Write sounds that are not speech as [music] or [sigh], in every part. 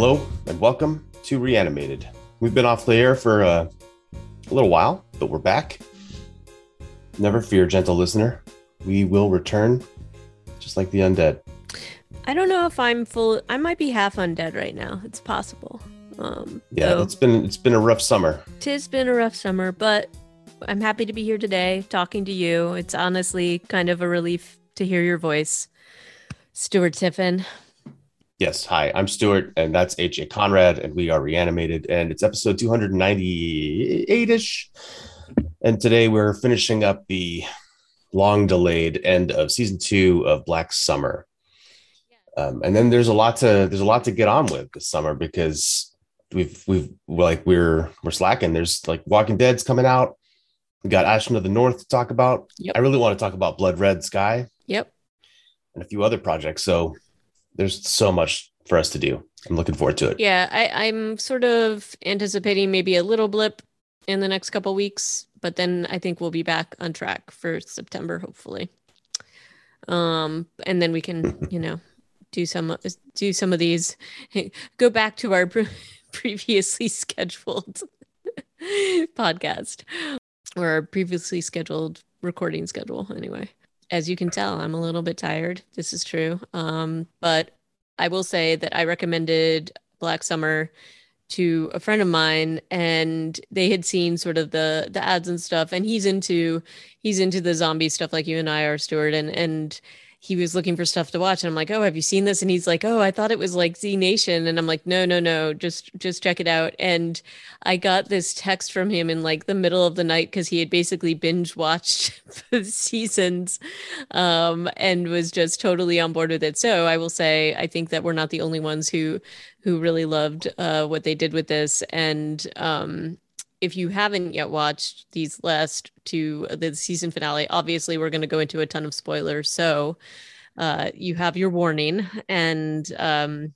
Hello and welcome to Reanimated. We've been off the air for uh, a little while, but we're back. Never fear, gentle listener. We will return just like the undead. I don't know if I'm full. I might be half undead right now. It's possible. Um, Yeah, it's been it's been a rough summer. tis been a rough summer, but I'm happy to be here today talking to you. It's honestly kind of a relief to hear your voice, Stuart Tiffin. Yes, hi, I'm Stuart, and that's AJ Conrad, and we are Reanimated, and it's episode 298 ish. And today we're finishing up the long delayed end of season two of Black Summer. Um, and then there's a lot to there's a lot to get on with this summer because we've we've like we're we're slacking. There's like Walking Dead's coming out. We got Ashin of the North to talk about. Yep. I really want to talk about Blood Red Sky Yep. and a few other projects. So there's so much for us to do. I'm looking forward to it. Yeah, I, I'm sort of anticipating maybe a little blip in the next couple weeks, but then I think we'll be back on track for September, hopefully. Um, and then we can, [laughs] you know, do some do some of these, [laughs] go back to our pre- [laughs] previously scheduled podcast or our previously scheduled recording schedule. Anyway, as you can tell, I'm a little bit tired. This is true. Um, but I will say that I recommended Black Summer to a friend of mine and they had seen sort of the the ads and stuff and he's into he's into the zombie stuff like you and I are Stuart and and he was looking for stuff to watch and I'm like, "Oh, have you seen this?" and he's like, "Oh, I thought it was like Z Nation." And I'm like, "No, no, no, just just check it out." And I got this text from him in like the middle of the night cuz he had basically binge watched [laughs] the seasons um, and was just totally on board with it. So I will say, I think that we're not the only ones who who really loved uh, what they did with this. And um, if you haven't yet watched these last two, the season finale, obviously we're going to go into a ton of spoilers. So uh, you have your warning. And um,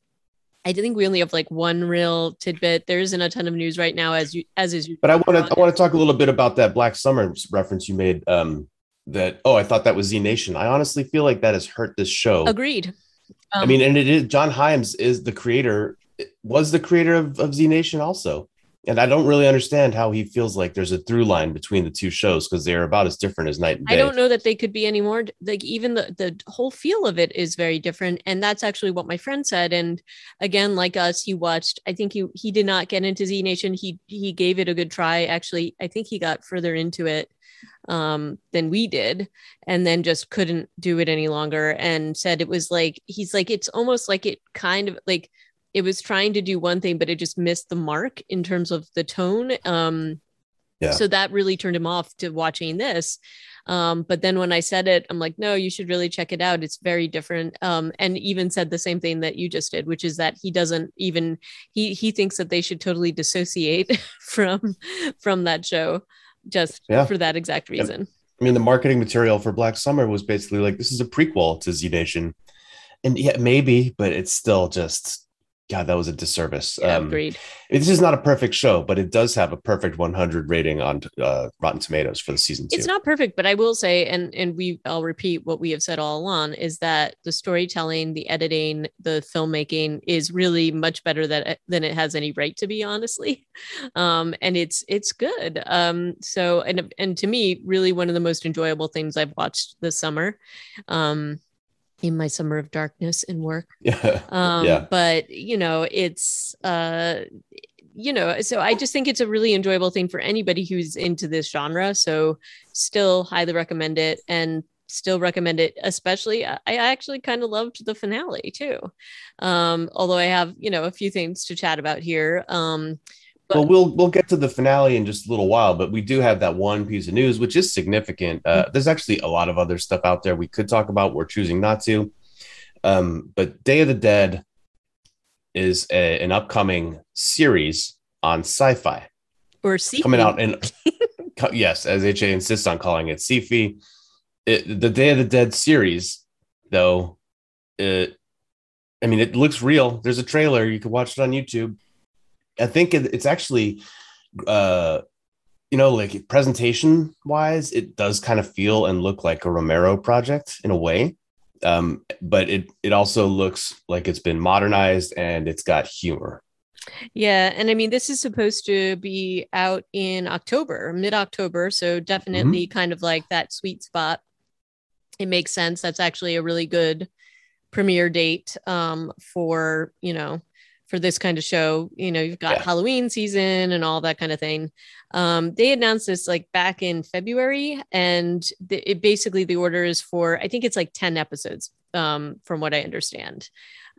I think we only have like one real tidbit. There isn't a ton of news right now, as you as is. But I want to I want to talk a little bit about that Black Summer reference you made. Um, that oh, I thought that was Z Nation. I honestly feel like that has hurt this show. Agreed. I mean, and it is John Hyams is the creator, was the creator of, of Z Nation also. And I don't really understand how he feels like there's a through line between the two shows because they're about as different as night and day. I don't know that they could be any more like even the the whole feel of it is very different and that's actually what my friend said and again like us he watched I think he he did not get into Z Nation he he gave it a good try actually I think he got further into it um than we did and then just couldn't do it any longer and said it was like he's like it's almost like it kind of like it was trying to do one thing but it just missed the mark in terms of the tone. Um Yeah. so that really turned him off to watching this. Um but then when i said it i'm like no you should really check it out. It's very different. Um and even said the same thing that you just did which is that he doesn't even he he thinks that they should totally dissociate [laughs] from from that show just Yeah. for that exact reason. I mean, the marketing material for Black Summer was basically like this is a prequel to Z Nation, and yeah, maybe, but it's still just God, that was a disservice. yeah, Um, agreed this is not a perfect show, but it does have a perfect 100 rating on uh, Rotten Tomatoes for the season two. it's not perfect but i will say and and we i'll repeat what we have said all along is that the storytelling the editing the filmmaking is really much better than than it has any right to be honestly [laughs] um and it's it's good um so and and to me really one of the most enjoyable things i've watched this summer um in my summer of darkness and work [laughs] yeah. um Yeah. but you know it's uh you know so i just think it's a really enjoyable thing for anybody who's into this genre so still highly recommend it and still recommend it especially i I actually kind of loved the finale too um although i have you know a few things to chat about here um but- well, we'll we'll get to the finale in just a little while, but we do have that one piece of news, which is significant. Uh, there's actually a lot of other stuff out there we could talk about. We're choosing not to. Um, but Day of the Dead is a, an upcoming series on Sci-Fi or see coming out in [laughs] co- yes, as HA insists on calling it Sci-Fi. It, the Day of the Dead series, though, it, I mean, it looks real. There's a trailer. You can watch it on YouTube. I think it, it's actually, uh, you know, like presentation wise, it does kind of feel and look like a Romero project in a way. um, but it it also looks like it's been modernized and it's got humor. Yeah, and I mean this is supposed to be out in October, mid October, so definitely mm-hmm. kind of like that sweet spot. It makes sense. That's actually a really good premiere date um, for you know for this kind of show. You know, you've got yeah. Halloween season and all that kind of thing. Um, they announced this like back in February, and the, it basically the order is for I think it's like ten episodes, um, from what I understand.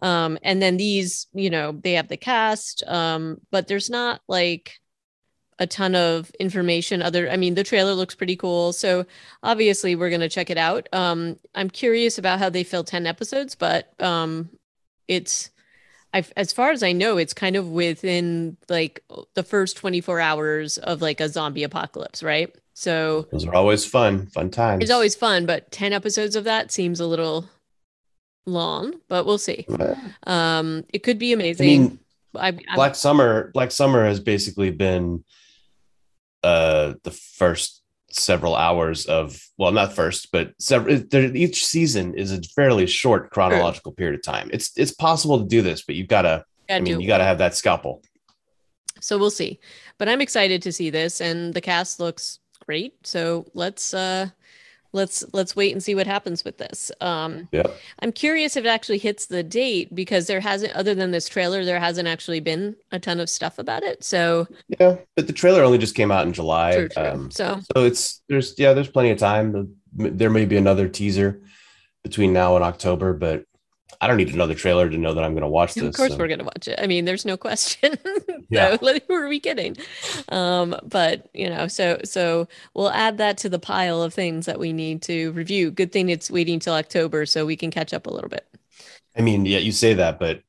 Um, and then these, you know, they have the cast, um, but there's not like a ton of information other i mean the trailer looks pretty cool so obviously we're going to check it out um i'm curious about how they fill 10 episodes but um it's I've, as far as I know, it's kind of within like the first 24 hours of like a zombie apocalypse, right? So those are always fun, fun times. It's always fun, but 10 episodes of that seems a little long, but we'll see. Um, it could be amazing. I mean, I, Black Summer, Black Summer has basically been uh the first several hours of well not first but several each season is a fairly short chronological sure. period of time. It's it's possible to do this but you've got to i mean you got to have that scalpel. So we'll see. But i'm excited to see this and the cast looks great. So let's uh let's let's wait and see what happens with this. Um, yeah, I'm curious if it actually hits the date because there hasn't, other than this trailer, there hasn't actually been a ton of stuff about it. So yeah, but the trailer only just came out in July, true, true. Um, so so it's there's yeah, there's plenty of time. There may be another teaser between now and October, but I don't need another trailer to know that I'm going to watch this. Of course, so. we're going to watch it. I mean, there's no question. [laughs] yeah. [laughs] so, who are we kidding? Um, but you know, so so we'll add that to the pile of things that we need to review. Good thing it's waiting till October so we can catch up a little bit. I mean, yeah, you say that, but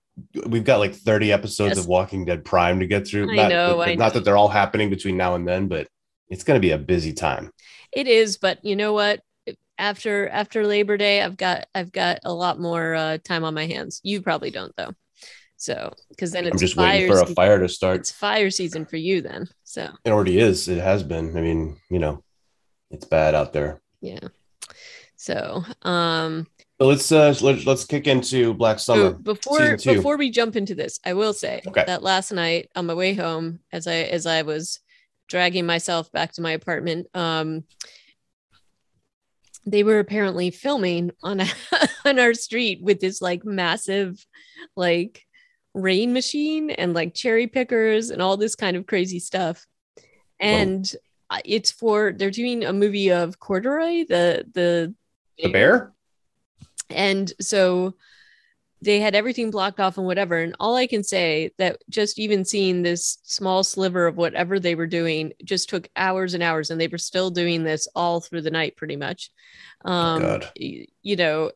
we've got like 30 episodes yes. of Walking Dead Prime to get through. I not, know, not I know. that they're all happening between now and then, but it's going to be a busy time. It is, but you know what? After after Labor Day, I've got I've got a lot more uh, time on my hands. You probably don't though. So because then it's I'm just waiting for a fire to start. It's fire season for you then. So it already is. It has been. I mean, you know, it's bad out there. Yeah. So um but let's uh let's, let's kick into Black Summer. before before we jump into this, I will say okay. that last night on my way home, as I as I was dragging myself back to my apartment, um, they were apparently filming on a, [laughs] on our street with this like massive like rain machine and like cherry pickers and all this kind of crazy stuff and Whoa. it's for they're doing a movie of corduroy the the the bear and so they had everything blocked off and whatever. And all I can say that just even seeing this small sliver of whatever they were doing just took hours and hours, and they were still doing this all through the night, pretty much. Um, oh you know,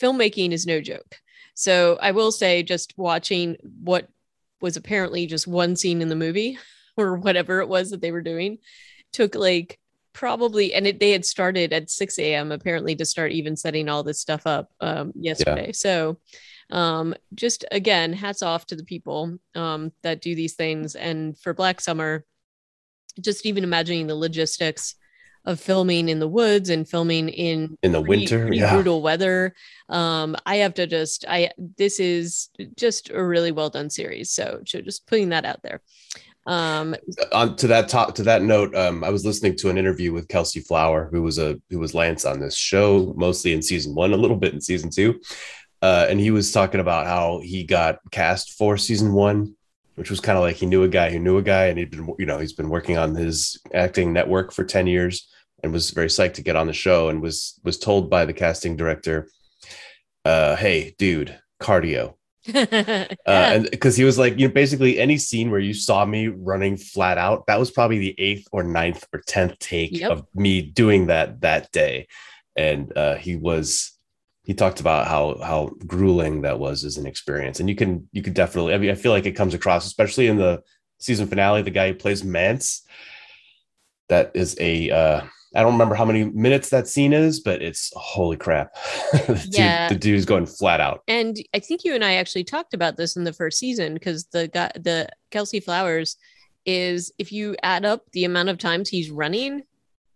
filmmaking is no joke. So I will say, just watching what was apparently just one scene in the movie [laughs] or whatever it was that they were doing took like probably and it, they had started at 6 a.m apparently to start even setting all this stuff up um, yesterday yeah. so um, just again hats off to the people um, that do these things and for black summer just even imagining the logistics of filming in the woods and filming in in the pretty, winter pretty yeah. brutal weather um i have to just i this is just a really well done series so, so just putting that out there um, on to that top to that note, um, I was listening to an interview with Kelsey Flower, who was a who was Lance on this show, mostly in season one, a little bit in season two, uh, and he was talking about how he got cast for season one, which was kind of like he knew a guy who knew a guy, and he'd been you know he's been working on his acting network for ten years, and was very psyched to get on the show, and was was told by the casting director, uh, "Hey, dude, cardio." [laughs] uh, and because he was like, you know, basically any scene where you saw me running flat out, that was probably the eighth or ninth or tenth take yep. of me doing that that day. And uh, he was, he talked about how how grueling that was as an experience. And you can you can definitely, I mean, I feel like it comes across, especially in the season finale, the guy who plays Lance. That is a uh, I don't remember how many minutes that scene is, but it's holy crap. [laughs] the, yeah. dude, the dude's going flat out. And I think you and I actually talked about this in the first season because the guy, the Kelsey Flowers is if you add up the amount of times he's running,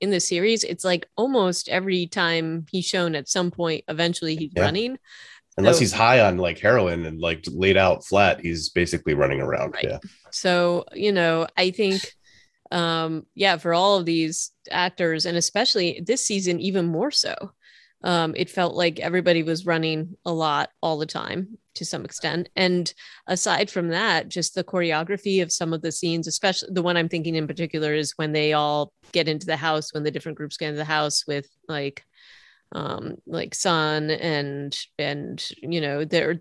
in the series, it's like almost every time he's shown at some point, eventually he's Yeah. running. Unless So- he's high on like heroin and like laid out flat, he's basically running around. Right. Yeah. So, you know, I think um yeah, for all of these actors and especially this season even more so. Um it felt like everybody was running a lot all the time to some extent. And aside from that, just the choreography of some of the scenes, especially the one I'm thinking in particular is when they all get into the house when the different groups get into the house with like um like Sun and and you know they're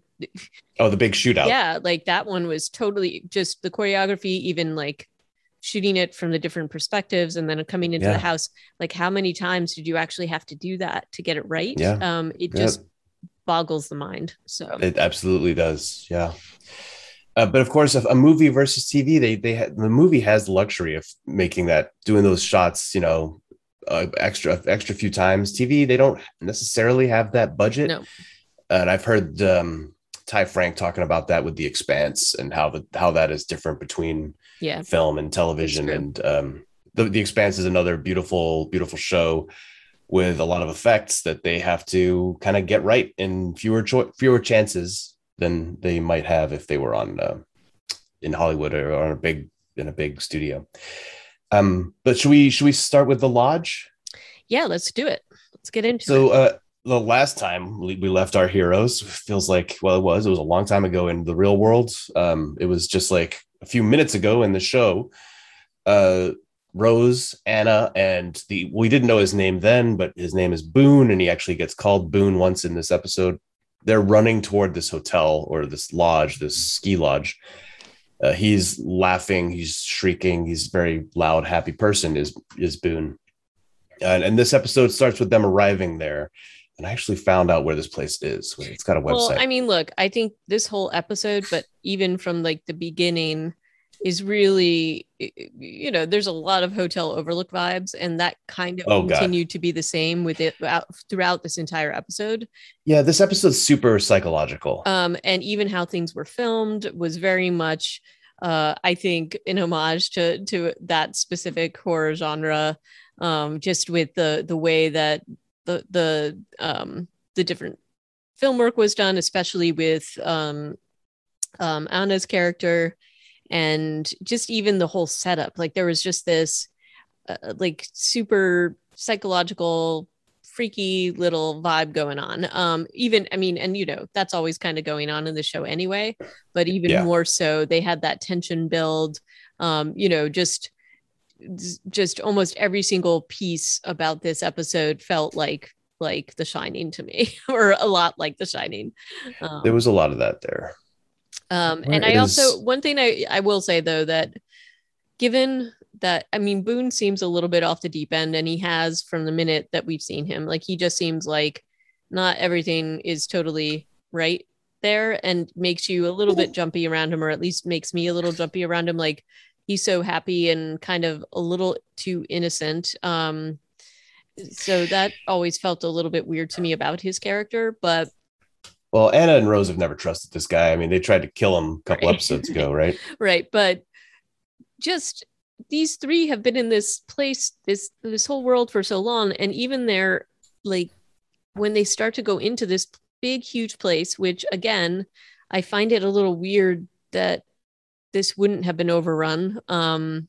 Oh, the big shootout. yeah like that one was totally just the choreography even like shooting it from the different perspectives and then coming into Yeah. the house like how many times did you actually have to do that to get it right Yeah. um it Yeah. just boggles the mind so It absolutely does. Yeah. Uh, but of course, if a movie versus TV, they they ha- the movie has the luxury of making that doing those shots, you know, uh, extra extra few times. TV, they don't necessarily have that budget. No. And I've heard um, Ty Franck talking about that with The Expanse and how the how that is different between yeah film and television. And um, the the Expanse is another beautiful beautiful show with a lot of effects that they have to kind of get right in fewer cho- fewer chances than they might have if they were on uh, in Hollywood or on a big in a big studio. Um, but should we should we start with the lodge? yeah let's do it let's get into So it uh, the last time we we left our heroes feels like well it was it was a long time ago in the real world. Um, it was just like a few minutes ago in the show. Uh, Rose, Anna, and the we didn't know his name then, but his name is Boone, and he actually gets called Boone once in this episode. They're running toward this hotel or this lodge, this ski lodge. Uh, he's laughing, he's shrieking, he's a very loud, happy person. Is is Boone, and, and this episode starts with them arriving there. And I actually found out where this place is. It's got a website. well i mean look i think this whole episode but even from like the beginning is really you know there's a lot of hotel overlook vibes and that kind of Oh, God. continued to be the same with it throughout, throughout this entire episode yeah, this episode's super psychological. um, and even how things were filmed was very much uh, i think in homage to to that specific horror genre um, just with the the way that the the um, the different film work was done especially with um, um, anna's character and just even the whole setup like there was just this uh, like super psychological freaky little vibe going on um even i mean and you know that's always kind of going on in the show anyway but even Yeah. more so they had that tension build um you know just just almost every single piece about this episode felt like like the shining to me [laughs] or a lot like the shining um, there was a lot of that there. um, and I is- also one thing I I will say though that given that I mean Boone seems a little bit off the deep end, and he has from the minute that we've seen him, like he just seems like not everything is totally right there, and makes you a little bit jumpy around him, or at least makes me a little jumpy around him. Like he's so happy and kind of a little too innocent. Um, so that always felt a little bit weird to me about his character, but Well, Anna and Rose have never trusted this guy. I mean, they tried to kill him a couple Right. episodes ago, right? [laughs] right but just these three have been in this place this this whole world for so long and even they're like when they start to go into this big huge place which again i find it a little weird that this wouldn't have been overrun um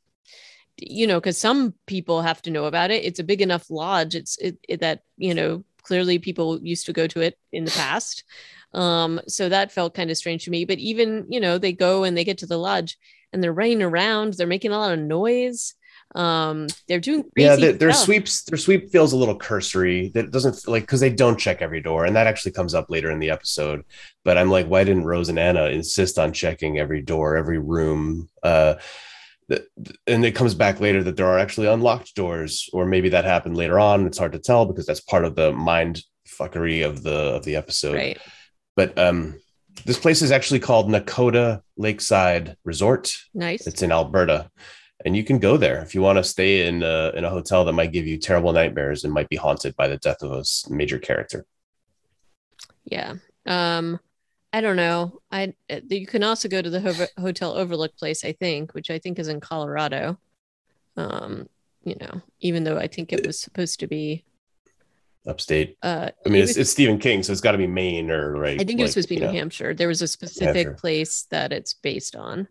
you know because some people have to know about it. It's a big enough lodge. It's it, it- that you know clearly people used to go to it in the past. Um so that felt kind of strange to me. But even you know they go and they get to the lodge and they're running around. They're making a lot of noise um they're doing crazy yeah, their, their sweeps, their sweep feels a little cursory. That doesn't like because they don't check every door, and that actually comes up later in the episode. But I'm like, why didn't Rose and Anna insist on checking every door, every room? Uh, th- and it comes back later that there are actually unlocked doors, or maybe that happened later on. It's hard to tell because that's part of the mind fuckery of the of the episode. right But um, this place is actually called Nakota Lakeside Resort. nice It's in Alberta, and you can go there if you want to stay in a, in a hotel that might give you terrible nightmares and might be haunted by the death of a major character. yeah um i don't know i uh, you can also go to the Hover- hotel overlook place i think which i think is in colorado um you know, even though I think it was supposed to be upstate. uh I mean, it it's, was- it's Stephen King, so it's got to be Maine or right. I think it was supposed to be New know, Hampshire. There was a specific Hampshire. place that it's based on.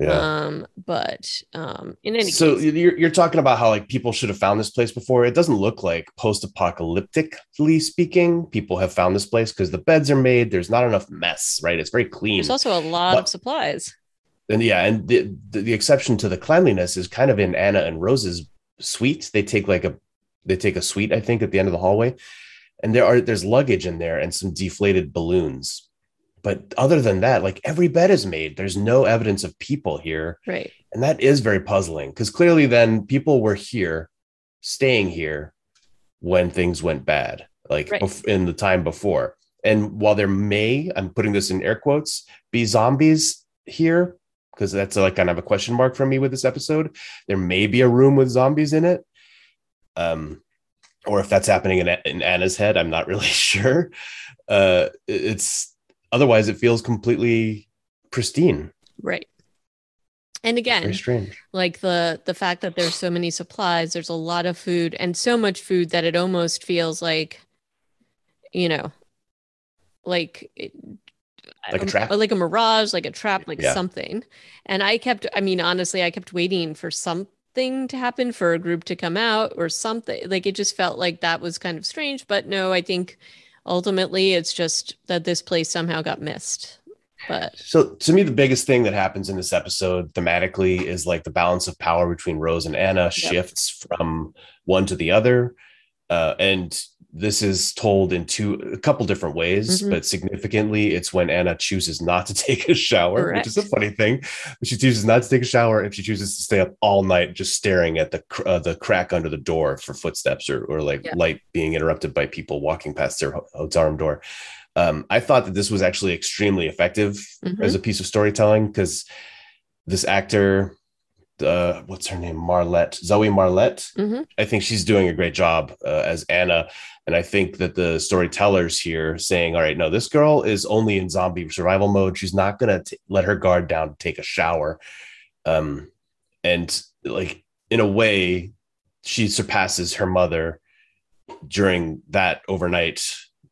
Yeah. Um, but um in any so case, you're, you're talking about how like people should have found this place before. It doesn't look like post-apocalyptically speaking people have found this place because the beds are made there's not enough mess right? It's very clean. There's also a lot But- of supplies. and yeah and the, the the exception to the cleanliness is kind of in anna and rose's suite. They take like a they take a suite i think at the end of the hallway. And there are there's luggage in there and some deflated balloons but other than that like every bed is made there's no evidence of people here Right. and that is very puzzling because clearly then people were here, staying here when things went bad, like Right. in the time before. And while there may, I'm putting this in air quotes, be zombies here, because that's like kind of a question mark for me with this episode. There may be a room with zombies in it. Um, or if that's happening in, in Anna's head, I'm not [laughs] really sure. Uh, it's otherwise, it feels completely pristine. Right. And again, Very strange. like the the fact that there's so many supplies there's a lot of food and so much food that it almost feels like you know like it- Like a um, trap? like a mirage like a trap like Yeah. something and i kept i mean honestly i kept waiting for something to happen for a group to come out or something like it just felt like that was kind of strange but no i think ultimately it's just that this place somehow got missed but So to me, the biggest thing that happens in this episode thematically is like the balance of power between Rose and Anna shifts from one to the other. Uh, and this is told in two a couple different ways, Mhm. but significantly, it's when Anna chooses not to [laughs] take a shower, which is a funny thing. She chooses not to take a shower if she chooses to stay up all night just staring at the uh, the crack under the door for footsteps or or like Yeah. light being interrupted by people walking past their ho- hotel room door. Um, I thought that this was actually extremely effective Mhm. as a piece of storytelling because this actor, uh, what's her name, Marlette, Zoe Marlette, Mhm. I think she's doing a great job uh, as Anna, and I think that the storytellers here saying, "All right, no, this girl is only in zombie survival mode. She's not gonna let her guard down to take a shower," um, and like in a way, she surpasses her mother during that overnight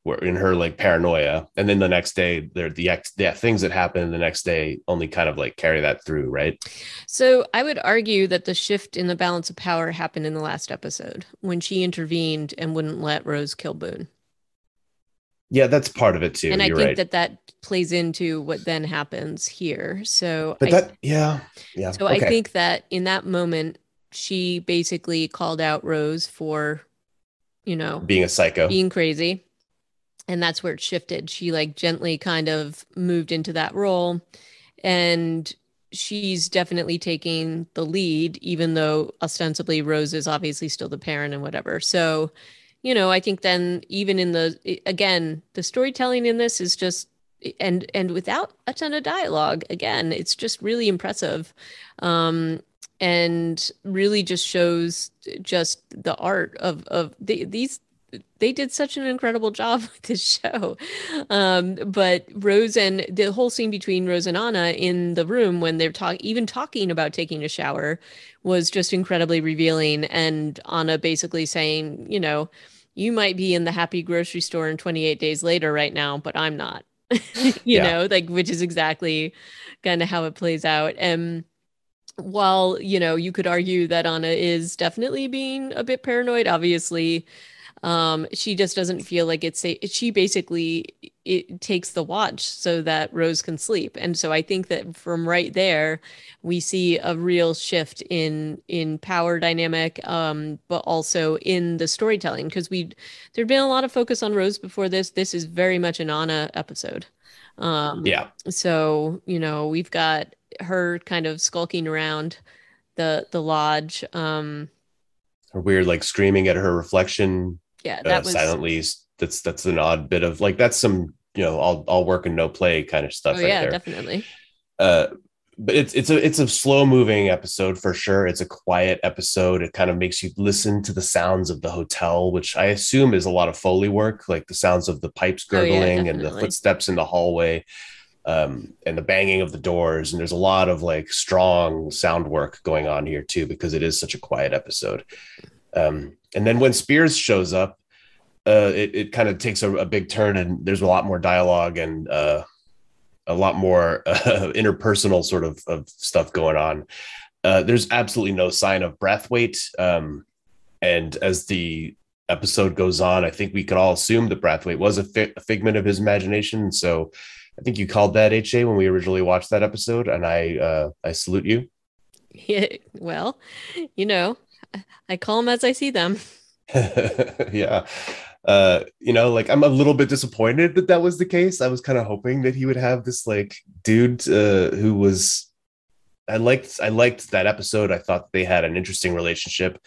where in her like paranoia and then the next day there the ex yeah things that happen the next day only kind of like carry that through right So I would argue that the shift in the balance of power happened in the last episode when she intervened and wouldn't let Rose kill Boone. yeah that's part of it too and I think right that that plays into what then happens here. So but I, that yeah yeah so okay. I think that in that moment she basically called out Rose for you know being a psycho being crazy and that's where it shifted. She like gently kind of moved into that role and she's definitely taking the lead even though ostensibly rose is obviously still the parent and whatever. So you know i think then even in the again the storytelling in this is just and and without a ton of dialogue again it's just really impressive. Um and really just shows just the art of of the, these they did such an incredible job [laughs] with this show. Um, but Rose and the whole scene between Rose and Anna in the room when they're talking, even talking about taking a shower, was just incredibly revealing. And Anna basically saying, you know, you might be in the happy grocery store in 28 days later right now, but I'm not. [laughs] you Yeah. know, like which is exactly kind of how it plays out. And while you know you could argue that Anna is definitely being a bit paranoid, obviously um she just doesn't feel like it's a she basically it takes the watch so that rose can sleep. And so i think that from right there we see a real shift in in power dynamic um but also in the storytelling. Because we there'd been a lot of focus on rose before this. This is very much an anna episode. Um yeah. so you know we've got her kind of skulking around the the lodge um her weird like screaming at her reflection yeah uh, was silently that's that's an odd bit of like that's some you know all, all work and no play kind of stuff oh right yeah there. definitely. Uh but it's it's a it's a slow moving episode for sure. It's a quiet episode. It kind of makes you listen to the sounds of the hotel which i assume is a lot of foley work like the sounds of the pipes Oh, yeah, gurgling and the footsteps in the hallway um, and the banging of the doors. And there's a lot of like strong sound work going on here too, because it is such a quiet episode. Um, and then when Spears shows up, uh, it, it kind of takes a, a, big turn and there's a lot more dialogue and uh, a lot more [laughs] uh, interpersonal sort of, of stuff going on. Uh, there's absolutely no sign of Brathwaite. Um, and as the episode goes on, I think we can all assume that Brathwaite was a, fi- a figment of his imagination. So I think you called that HA when we originally watched that episode, and I uh, I salute you. Yeah, [laughs] well, you know, I call them as I see them. [laughs] [laughs] yeah. Uh, you know, like I'm a little bit disappointed that that was the case. I was kind of hoping that he would have this like dude uh, who was. I liked I liked that episode. I thought they had an interesting relationship.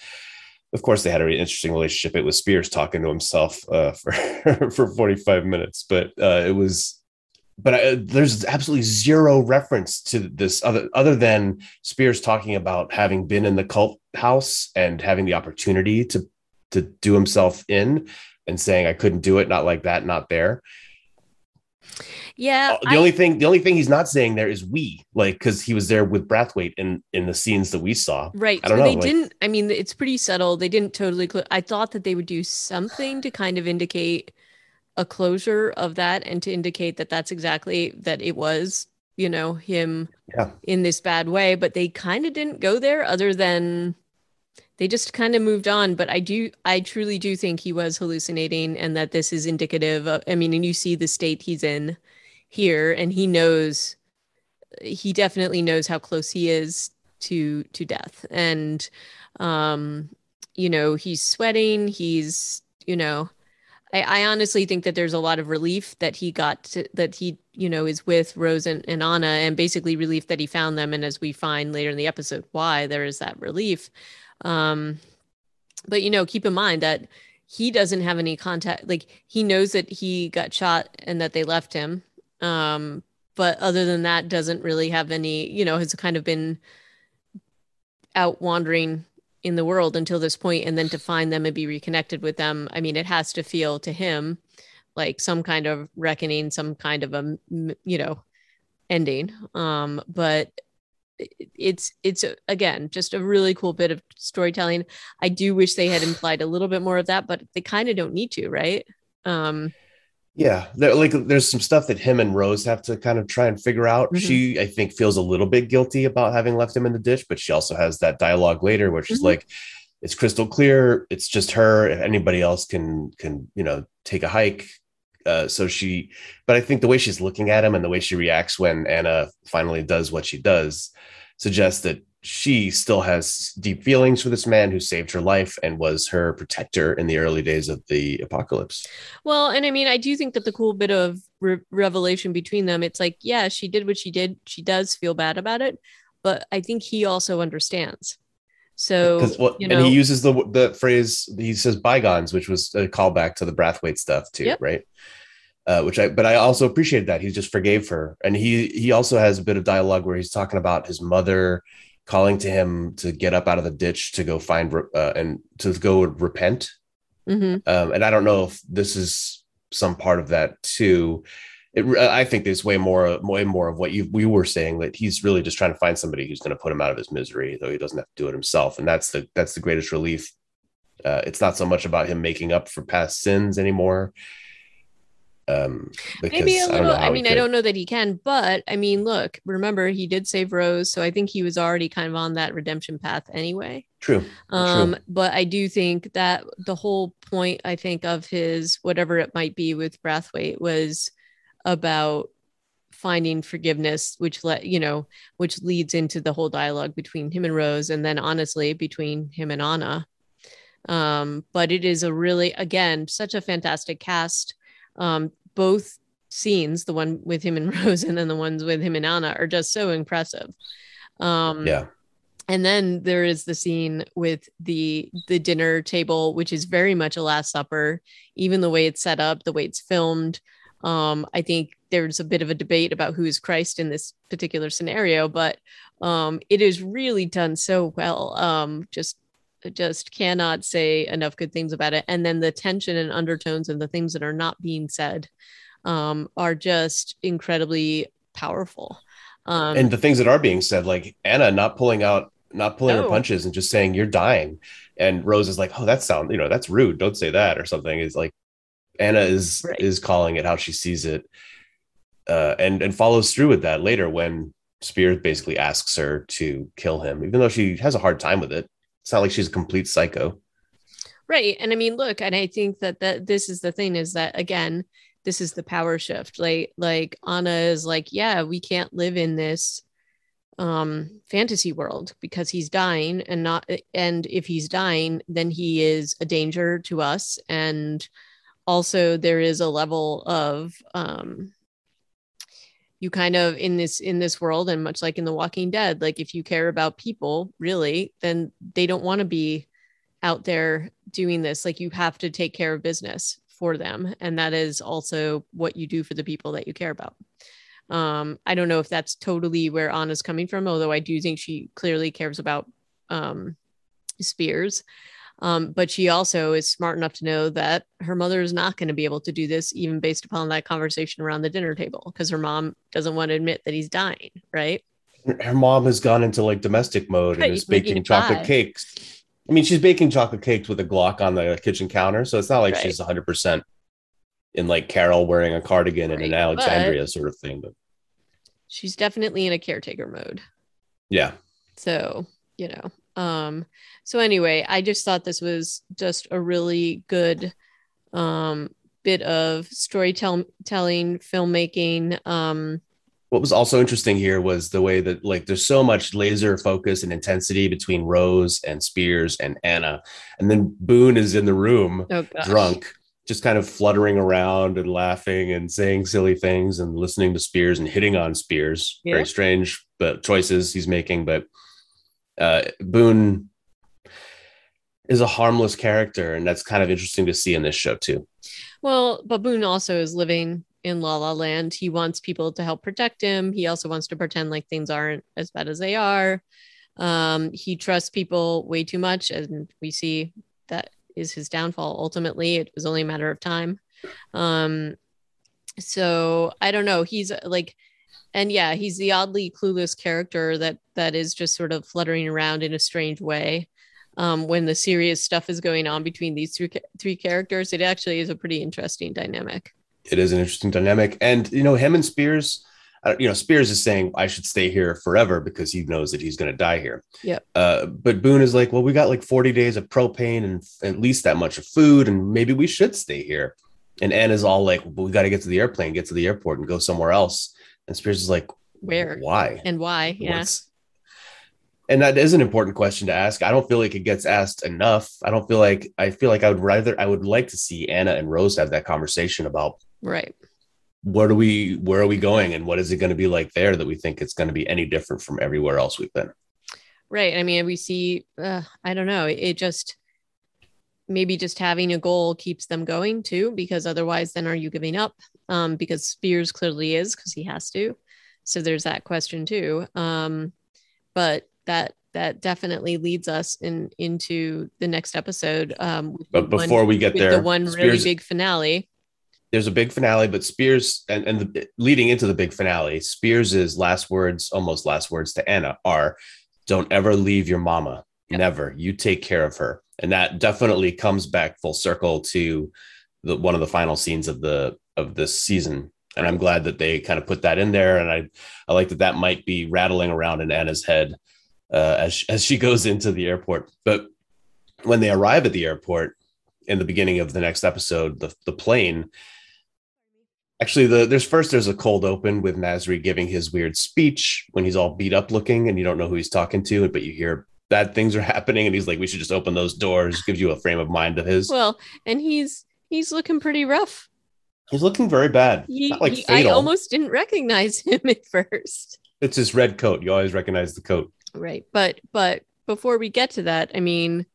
Of course, they had an interesting relationship. It was Spears talking to himself uh, [laughs] for for 45 minutes, but uh, it was but I, there's absolutely zero reference to this other other than Spears talking about having been in the cult house and having the opportunity to to do himself in and saying I couldn't do it, not like that, not there. Yeah. Uh, the I, only thing the only thing he's not saying there is we, like because he was there with Brathwaite in in the scenes that we saw. Right. I don't so know. They like, didn't. I mean, it's pretty subtle. They didn't totally. Cl- I thought that they would do something to kind of indicate a closure of that and to indicate that that's exactly that it was you know him yeah. in this bad way but they kind of didn't go there other than they just kind of moved on but i do i truly do think he was hallucinating and that this is indicative of i mean and you see the state he's in here and he knows he definitely knows how close he is to to death and um you know he's sweating he's you know I, I, honestly think that there's a lot of relief that he got to, that he you know is with Rose and, and Anna and basically relief that he found them. And as we find later in the episode why there is that relief um but you know keep in mind that he doesn't have any contact like he knows that he got shot and that they left him um but other than that doesn't really have any you know has kind of been out wandering in the world until this point and then to find them and be reconnected with them i mean it has to feel to him like some kind of reckoning some kind of a you know ending. Um but it's it's again just a really cool bit of storytelling. I do wish they had implied a little bit more of that but they kind of don't need to right? Um yeah, there, like there's some stuff that him and Rose have to kind of try and figure out. Mm-hmm. She, I think, feels a little bit guilty about having left him in the ditch, but she also has that dialogue later where she's mm-hmm. like, "It's crystal clear. It's just her. If Anybody else can can you know take a hike." Uh, so she, but I think the way she's looking at him and the way she reacts when Anna finally does what she does suggests that she still has deep feelings for this man who saved her life and was her protector in the early days of the apocalypse. Well, and I mean, I do think that the cool bit of re- revelation between them, it's like, yeah, she did what she did. She does feel bad about it, but I think he also understands. So, well, you know, and he uses the the phrase he says bygones, which was a callback to the Brathwaite stuff too, yep. right? Uh, which I, but I also appreciated that he just forgave her, and he he also has a bit of dialogue where he's talking about his mother calling to him to get up out of the ditch to go find uh, and to go repent. Mm-hmm. Um, and I don't know if this is some part of that too. It, I think there's way more, way more of what you we were saying that he's really just trying to find somebody who's going to put him out of his misery, though he doesn't have to do it himself. And that's the that's the greatest relief. Uh, it's not so much about him making up for past sins anymore um maybe a little i, I mean i don't know that he can but i mean look remember he did save rose so i think he was already kind of on that redemption path anyway. True um true. but i do think that the whole point i think of his whatever it might be with brathwaite was about finding forgiveness which let you know which leads into the whole dialogue between him and rose and then honestly between him and anna. Um but it is a really again such a fantastic cast um, both scenes, the one with him and [laughs] Rose and then the ones with him and Anna, are just so impressive. Um, yeah. And then there is the scene with the the dinner table, which is very much a Last Supper. Even the way it's set up, the way it's filmed. Um, I think there's a bit of a debate about who is Christ in this particular scenario, but um, it is really done so well. Um, just just cannot say enough good things about it. And then the tension and undertones and the things that are not being said um, are just incredibly powerful. Um, and the things that are being said, like Anna not pulling out, not pulling her punches and just saying you're dying, and Rose is like, oh, that sound, you know, that's rude. Don't say that or something. Is like Anna is Right. is calling it how she sees it, uh, and and follows through with that later when Spears basically asks her to kill him, even though she has a hard time with it. It's not like she's a complete psycho. Right. And I mean, look, and I think that that this is the thing is that again, this is the power shift. Like like Anna is like, yeah, we can't live in this um fantasy world because he's dying and not and if he's dying, then he is a danger to us and also there is a level of um you kind of in this in this world and much like in the walking dead like if you care about people really then they don't want to be out there doing this like you have to take care of business for them and that is also what you do for the people that you care about. Um i don't know if that's totally where anna's coming from although i do think she clearly cares about um spears um, but she also is smart enough to know that her mother is not going to be able to do this even based upon that conversation around the dinner table because her mom doesn't want to admit that he's dying right her mom has gone into like domestic mode Right, and is baking chocolate pie. cakes. I mean, she's baking chocolate cakes with a Glock on the kitchen counter, so it's not like Right. she's 100% in like Carol wearing a cardigan and an Right, Alexandria sort of thing. But she's definitely in a caretaker mode yeah, So, you know, um, so anyway, I just thought this was just a really good um bit of storytelling, filmmaking. Um, what was also interesting here was the way that like there's so much laser focus and intensity between Rose and Spears and Anna, and then Boone is in the room oh drunk, just kind of fluttering around and laughing and saying silly things and listening to Spears and hitting on Spears. Yeah. Very strange, but choices he's making. But uh, Boone is a harmless character, and that's kind of interesting to see in this show too. Well, Baboon also is living in La La Land. He wants people to help protect him. He also wants to pretend like things aren't as bad as they are. Um, he trusts people way too much, and we see that is his downfall. Ultimately, it was only a matter of time. Um, so I don't know. He's like, and yeah, he's the oddly clueless character that that is just sort of fluttering around in a strange way. Um, when the serious stuff is going on between these three three characters, it actually is a pretty interesting dynamic. It is an interesting dynamic, and you know him and Spears. You know, Spears is saying I should stay here forever because he knows that he's going to die here. Yeah. Uh, but Boone is like, well, we got like 40 days of propane and at least that much of food, and maybe we should stay here. And Anna's all like, well, we got to get to the airplane, get to the airport, and go somewhere else. And Spears is like, Where Why? and why? Yeah. And that is an important question to ask. I don't feel like it gets asked enough. I don't feel like I feel like I would rather I would like to see Anna and Rose have that conversation about Right. what are we where are we going and what is it going to be like there that we think it's going to be any different from everywhere else we've been. Right. I mean, we see, uh, I don't know, it just maybe just having a goal keeps them going too, because otherwise, then are you giving up? Um, because Spears clearly is because he has to. So there's that question too. Um, but that that definitely leads us in into the next episode. Um, But the one- before we get there, the one really Spears- big finale. there's a big finale, but Spears and, and the, leading into the big finale, Spears's last words, almost last words to Anna are, "Don't ever leave your mama. Yep. Never. You take care of her." And that definitely comes back full circle to the one of the final scenes of the of this season. And I'm glad that they kind of put that in there. And I I like that that might be rattling around in Anna's head uh, as as she [laughs] goes into the airport. But when they arrive at the airport in the beginning of the next episode, the the plane Actually, the there's first there's a cold open with Nasri giving his weird speech when he's all beat up looking and you don't know who he's talking to, but you hear bad things are [laughs] happening and he's like, we should just open those doors. Gives you a frame of mind of his. Well, and he's he's looking pretty rough. He's looking very bad. He, Not like he- I almost didn't recognize [laughs] him at first. it's his red coat. You always recognize the coat. Right. But but before we get to that, I mean,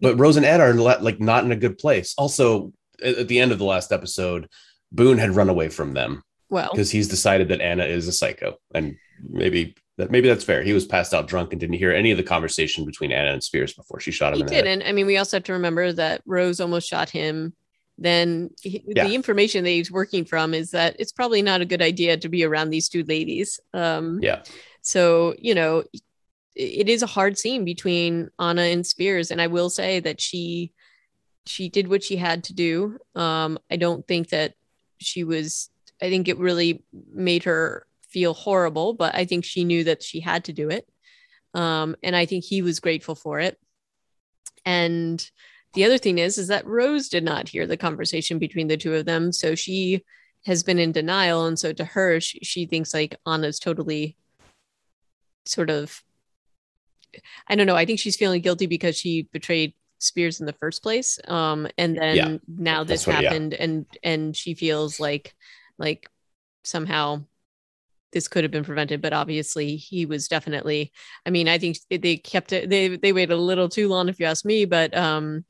But Rose and Ed are like not in a good place. Also, at the end of the last episode, Boone had run away from them well, because he's decided that Anna is a psycho, and maybe that maybe that's fair. He was passed out drunk and didn't hear any of the conversation between Anna and Spears before she shot him he in the head. didn't. I mean, we also have to remember that Rose almost shot him then he, Yeah. the information that he's working from is that it's probably not a good idea to be around these two ladies. Um, Yeah. So, you know, it is a hard scene between Anna and Spears. And I will say that she she did what she had to do. Um, I don't think that she was I think it really made her feel horrible, but I think she knew that she had to do it. Um, and I think he was grateful for it. And the other thing is, is that Rose did not hear the conversation between the two of them. So she has been in denial. And so to her, she, she thinks like Anna's totally sort of, I don't know. I think she's feeling guilty because she betrayed Spears in the first place. Um, and then Yeah. now this That's what- yeah. happened and, and she feels like, like somehow this could have been prevented, but obviously he was definitely, I mean, I think they kept it, they, they waited a little too long if you ask me, but, um,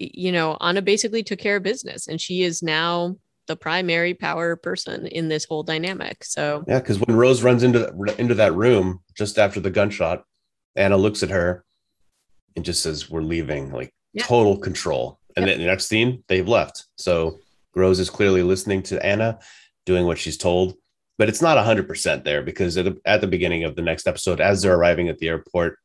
you know, Anna basically took care of business and she is now the primary power person in this whole dynamic. So Yeah, because when Rose runs into into that room just after the gunshot, Anna looks at her and just says, "We're leaving." Like Yeah. total control. And then the next scene, they've left. So Rose is clearly listening to Anna, doing what she's told. But it's not hundred percent there because at the, at the beginning of the next episode, as they're arriving at the airport,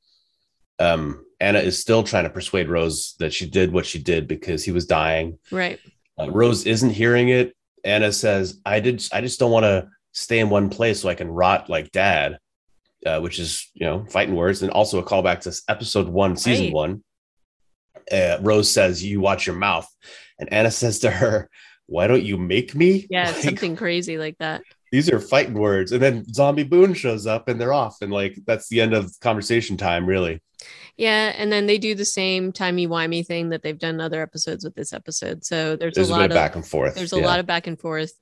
um, Anna is still trying to persuade Rose that she did what she did because he was dying. right. Uh, Rose isn't hearing it. Anna says, "I did. I just don't want to stay in one place so I can rot like Dad," uh, which is you know fighting words, and also a callback to episode one, season Right. one. Uh, Rose says, "You watch your mouth," and Anna says to her, "Why don't you make me?" Yeah, [laughs] Like, something crazy like that. These are fighting words, and then Zombie Boone shows up, and they're off, and like that's the end of conversation time, really. Yeah, and then they do the same timey wimey thing that they've done other episodes with this episode. So there's, There's a lot of back and forth. there's a yeah. lot of back and forth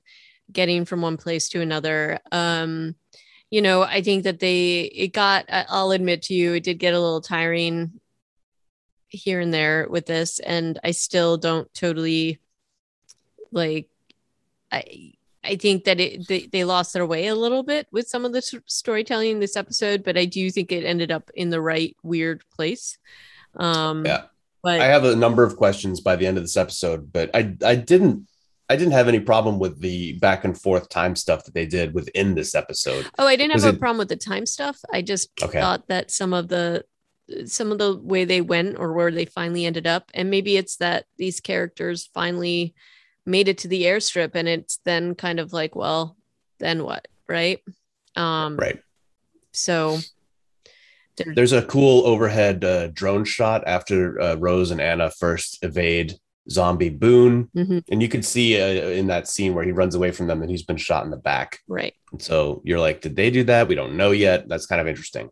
getting from one place to another. Um, you know, I think that they it got I'll admit to you, it did get a little tiring here and there with this, and I still don't totally like I I think that it they, they lost their way a little bit with some of the storytelling in this episode, but I do think it ended up in the right weird place. Um Yeah. but I have a number of questions by the end of this episode, but I I didn't I didn't have any problem with the back and forth time stuff that they did within this episode. Oh, I didn't have Was a it- problem with the time stuff. I just Okay. thought that some of the some of the way they went or where they finally ended up, and maybe it's that these characters finally made it to the airstrip, and it's then kind of like, well, then what, right? Um, Right. So there- There's a cool overhead uh, drone shot after uh, Rose and Anna first evade zombie Boone, Mhm, and you can see uh, in that scene where he runs away from them that he's been shot in the back. right. And so you're like, did they do that? We don't know yet. That's kind of interesting.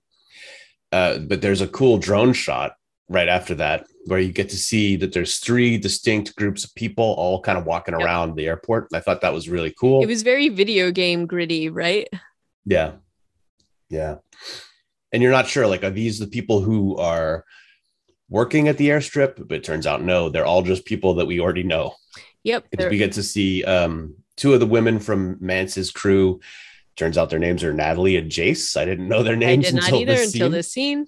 Uh, but there's a cool drone shot right after that where you get to see that there's three distinct groups of people all kind of walking Yep. around the airport. I thought that was really cool. It was very video game gritty, right? yeah. Yeah. And you're not sure, like, are these the people who are working at the airstrip? But it turns out no, they're all just people that we already know. Yep. we get to see um, two of the women from Mance's crew. Turns out their names are Natalie and Jace. I didn't know their names. I did not until either this until this scene.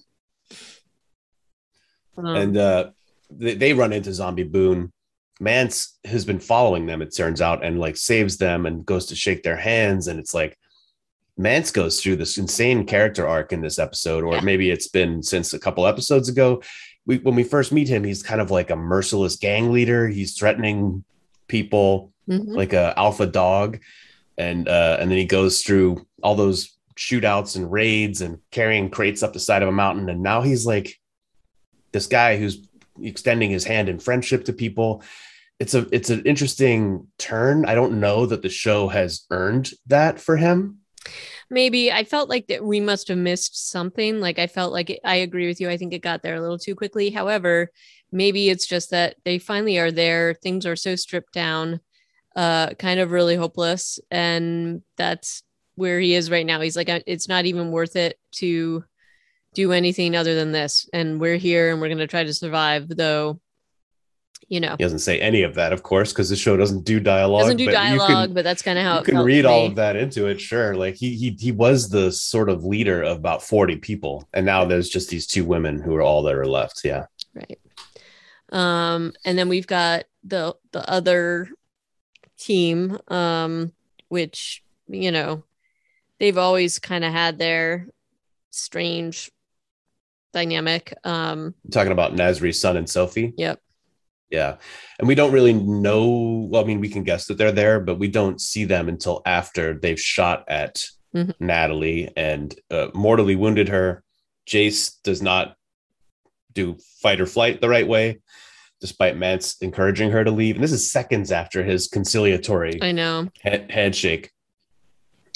Um, And uh, they, they run into Zombie Boone. Mance has been following them, it turns out, and like saves them and goes to shake their hands. And it's like Mance goes through this insane character arc in this episode, or Yeah. maybe it's been since a couple episodes ago. We, when we first meet him, he's kind of like a merciless gang leader. He's threatening people. mhm. like a alpha dog and uh and then he goes through all those shootouts and raids and carrying crates up the side of a mountain and now he's like this guy who's extending his hand in friendship to people it's a it's an interesting turn i don't know that the show has earned that for him maybe I felt like that we must have missed something. Like I felt like it, I agree with you. I think it got there a little too quickly. However, maybe it's just that they finally are there. Things are so stripped down, uh, kind of really hopeless, and that's where he is right now. He's like, "Uh, it's not even worth it to do anything other than this, and we're here and we're gonna try to survive. Though, you know, he doesn't say any of that of course because the show doesn't do dialogue doesn't do but you can- dialogue, but that's kind of how you can read all of that into it sure like he, he he was the sort of leader of about 40 people and now there's just these two women who are all that are left yeah Right. Um, and then we've got the the other team, um, which you know they've always kind of had their strange dynamic. Um, talking about Nasri's son and Sophie. Yep. Yeah. And we don't really know. Well, I mean, we can guess that they're there, but we don't see them until after they've shot at Mhm. Natalie and uh, mortally wounded her. Jace does not do fight or flight the right way, despite Mance encouraging her to leave. And this is seconds after his conciliatory I know. head, handshake.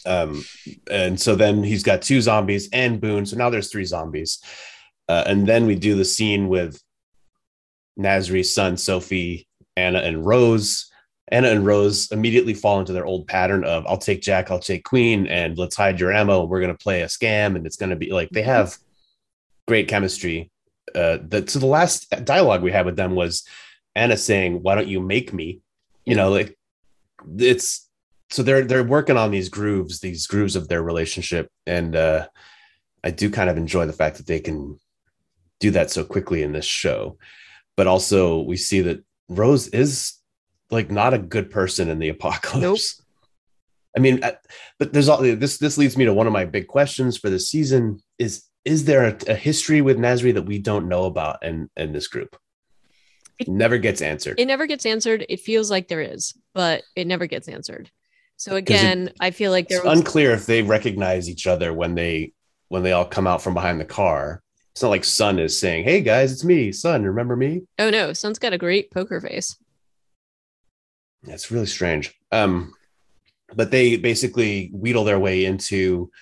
Um, and so then he's got two zombies and Boone. So now there's three zombies. Uh, and then we do the scene with Nasri's son, Sophie, Anna, and Rose. Anna and Rose immediately fall into their old pattern of I'll take Jack, I'll take Queen, and let's hide your ammo. We're going to play a scam. And it's going to be like they have great chemistry. Uh, the, so the last dialogue we had with them was Anna saying, Why don't you make me? You know, like it's so they're they're working on these grooves, these grooves of their relationship, and uh, I do kind of enjoy the fact that they can do that so quickly in this show. But also, we see that Rose is like not a good person in the [laughs] apocalypse. I mean, uh, but there's all this. This leads me to one of my big questions for the season: is is there a, a history with Nasri that we don't know about in in this group? It- never gets answered. It never gets answered. It feels like there is, but it never gets answered. So it- again, I feel like there it's was unclear if they recognize each other when they when they all come out from behind the car. It's not like Sun is saying, "Hey guys, it's me, Sun. Remember me?" Oh no, Sun's got a great poker face. It's really strange. Um, but they basically wheedle their way into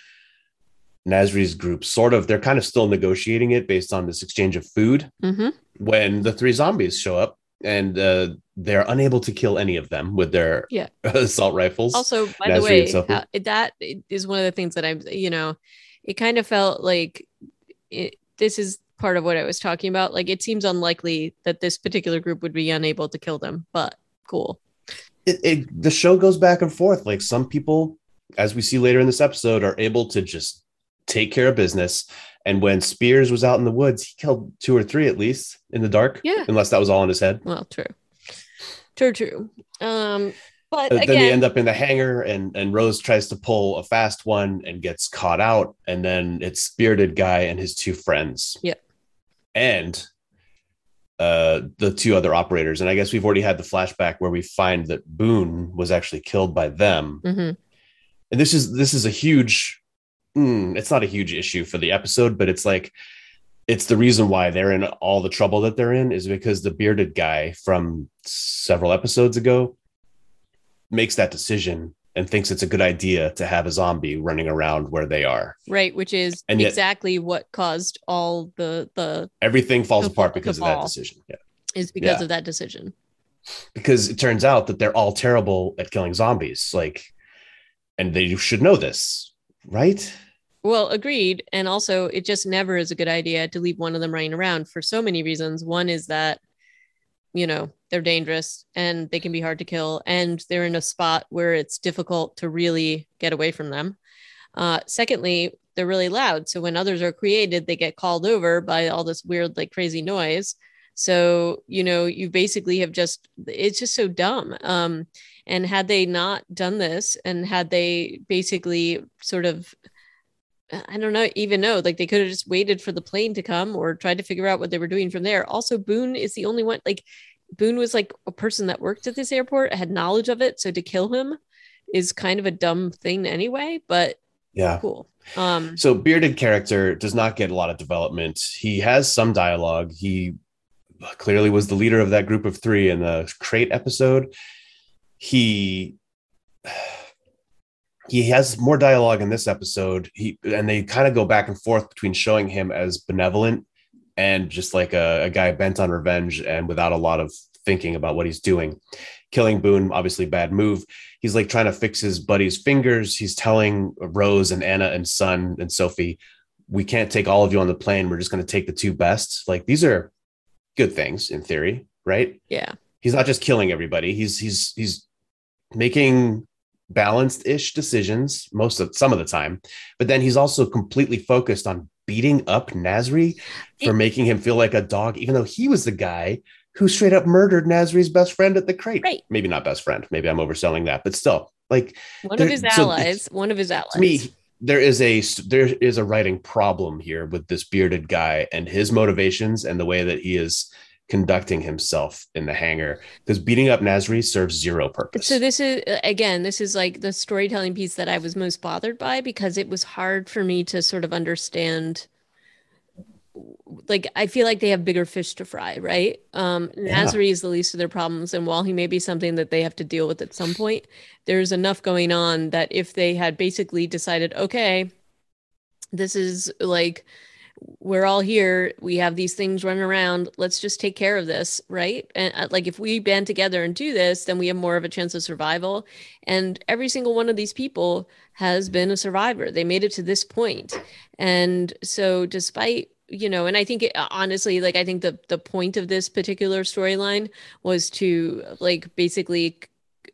Nasri's group. Sort of, they're kind of still negotiating it based on this exchange of food. hmm When the three zombies show up, and uh, they're unable to kill any of them with their Yeah. [laughs] assault rifles. Also, by Nasri the way, how- that is one of the things that I'm, you know, it kind of felt like it, this is part of what I was talking about. Like, it seems unlikely that this particular group would be unable to kill them, but cool. it, it the show goes back and forth. Like some people, as we see later in this episode, are able to just take care of business. And when Spears was out in the woods, he killed two or three at least in the dark. Yeah. Unless that was all in his head. Well, true, true, true. Um, but again, then they end up in the hangar, and and Rose tries to pull a fast one and gets caught out. And then it's Spirited Guy and his two friends. Yep. And uh the two other operators and i guess we've already had the flashback where we find that boone was actually killed by them mhm. and this is this is a huge mm, it's not a huge issue for the episode but it's like it's the reason why they're in all the trouble that they're in is because the bearded guy from several episodes ago makes that decision and thinks it's a good idea to have a zombie running around where they are right, which is And yet- exactly what caused all the the everything falls The apart because of that decision yeah is because Yeah. of that decision. because it turns out that they're all terrible at killing zombies like and they should know this right Well, agreed. And also, it just never is a good idea to leave one of them running around for so many reasons. One is that, you know, they're dangerous and they can be hard to kill, and they're in a spot where it's difficult to really get away from them. Uh, secondly, they're really loud. So when others are created, they get called over by all this weird, like crazy noise. So, you know, you basically have just, it's just so dumb. Um, and had they not done this and had they basically sort of I don't know, even know. Like they could have just waited for the plane to come or tried to figure out what they were doing from there. Also, Boone is the only one. Like Boone was like a person that worked at this airport, had knowledge of it. So to kill him is kind of a dumb thing anyway. But yeah cool. Um, So bearded character does not get a lot of development. He has some dialogue. He clearly was the leader of that group of three in the crate episode. He [sighs] he has more dialogue in this episode. He and they kind of go back and forth between showing him as benevolent and just like a, a guy bent on revenge and without a lot of thinking about what he's doing. Killing Boone, obviously bad move. He's like trying to fix his buddy's fingers. He's telling Rose and Anna and Sun and Sophie, we can't take all of you on the plane. We're just going to take the two best. Like these are good things in theory, right? yeah. He's not just killing everybody. He's he's he's making balanced-ish decisions most of some of the time, but then he's also completely focused on beating up Nasri for It- making him feel like a dog, even though he was the guy who straight up murdered Nasri's best friend at the crate. Right. Maybe not best friend. Maybe I'm overselling that, but still, like One There- of his so allies. one of his allies. to me, there is a there is a writing problem here with this bearded guy and his motivations and the way that he is conducting himself in the hangar. Because beating up Nasri serves zero purpose. So this is again, this is like the storytelling piece that I was most bothered by because it was hard for me to sort of understand. Like I feel like they have bigger fish to fry, right? Um, Yeah. Nasri is the least of their problems, and while he may be something that they have to deal with at some point, there's enough going on that if they had basically decided, okay, this is like we're all here we have these things running around let's just take care of this right? And uh, like if we band together and do this then we have more of a chance of survival. And every single one of these people has been a survivor. They made it to this point. And so despite you know and i think it, honestly like i think the the point of this particular storyline was to like basically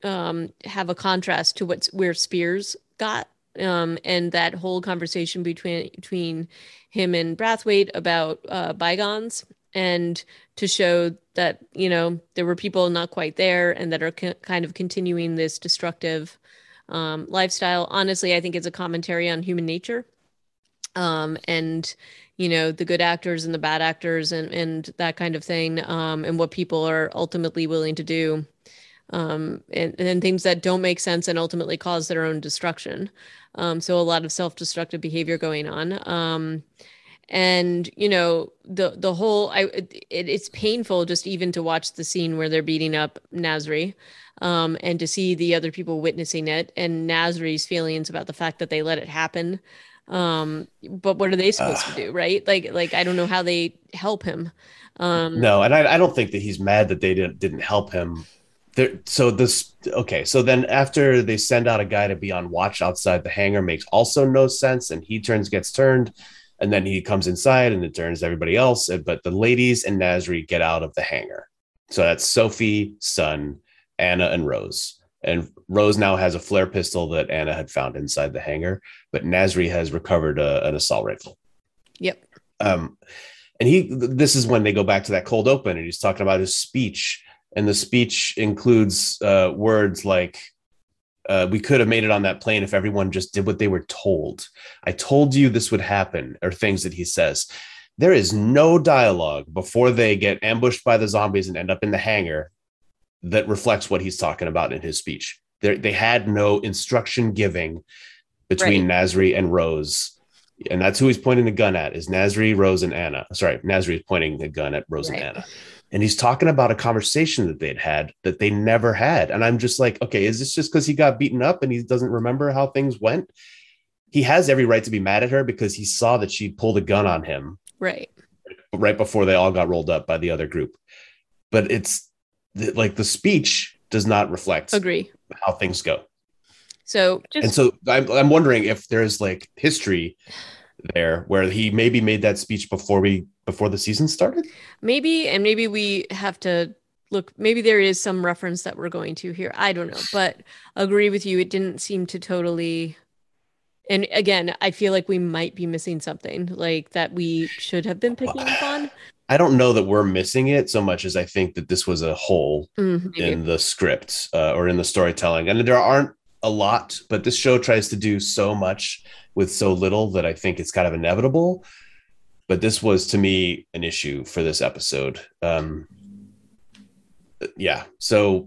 um have a contrast to what's where spears got um and that whole conversation between between him and Brathwaite about uh, bygones and to show that you know there were people not quite there and that are ki- kind of continuing this destructive um, lifestyle. Honestly, I think it's a commentary on human nature, um, and you know the good actors and the bad actors and and that kind of thing, um, and what people are ultimately willing to do. Um, and, and things that don't make sense and ultimately cause their own destruction. Um, so a lot of self-destructive behavior going on. Um, and you know the the whole I it, it's painful just even to watch the scene where they're beating up Nasri, um, and to see the other people witnessing it and Nasri's feelings about the fact that they let it happen. Um, but what are they supposed to do, right? Like like I don't know how they help him. Um, no, and I, I don't think that he's mad that they didn't didn't help him. There, so this okay. So then after they send out a guy to be on watch outside the hangar makes also no sense, and he turns gets turned, and then he comes inside and it turns everybody else. But the ladies and Nasri get out of the hangar. So that's Sophie, Sun, Anna, and Rose. And Rose now has a flare pistol that Anna had found inside the hangar, but Nasri has recovered a, an assault rifle. Yep. Um, and he, this is when they go back to that cold open, and he's talking about his speech, and the speech includes uh, words like, uh, "We could have made it on that plane if everyone just did what they were told." I told you this would happen, or things that he says. There is no dialogue before they get ambushed by the zombies and end up in the hangar that reflects what he's talking about in his speech. There, they had no instruction giving between Nasri and Rose. And that's who he's pointing the gun at is Nasri, Rose, and Anna. Sorry, Nasri is pointing the gun at Rose Right. and Anna. And he's talking about a conversation that they'd had that they never had. And I'm just like, okay, is this just because he got beaten up and he doesn't remember how things went? He has every right to be mad at her because he saw that she pulled a gun on him Right. right before they all got rolled up by the other group. But it's like the speech does not reflect Agree. how things go. So just and so I'm, I'm wondering if there's like history there where he maybe made that speech before we before the season started? Maybe and maybe we have to look maybe there is some reference that we're going to here. I don't know but agree with you. It didn't seem to totally and again i feel like we might be missing something like that we should have been picking up on. I don't know that we're missing it so much as i think that this was a hole Mm, in the script uh, or in the storytelling. And there aren't a lot but this show tries to do so much with so little that i think it's kind of inevitable but this was to me an issue for this episode um yeah so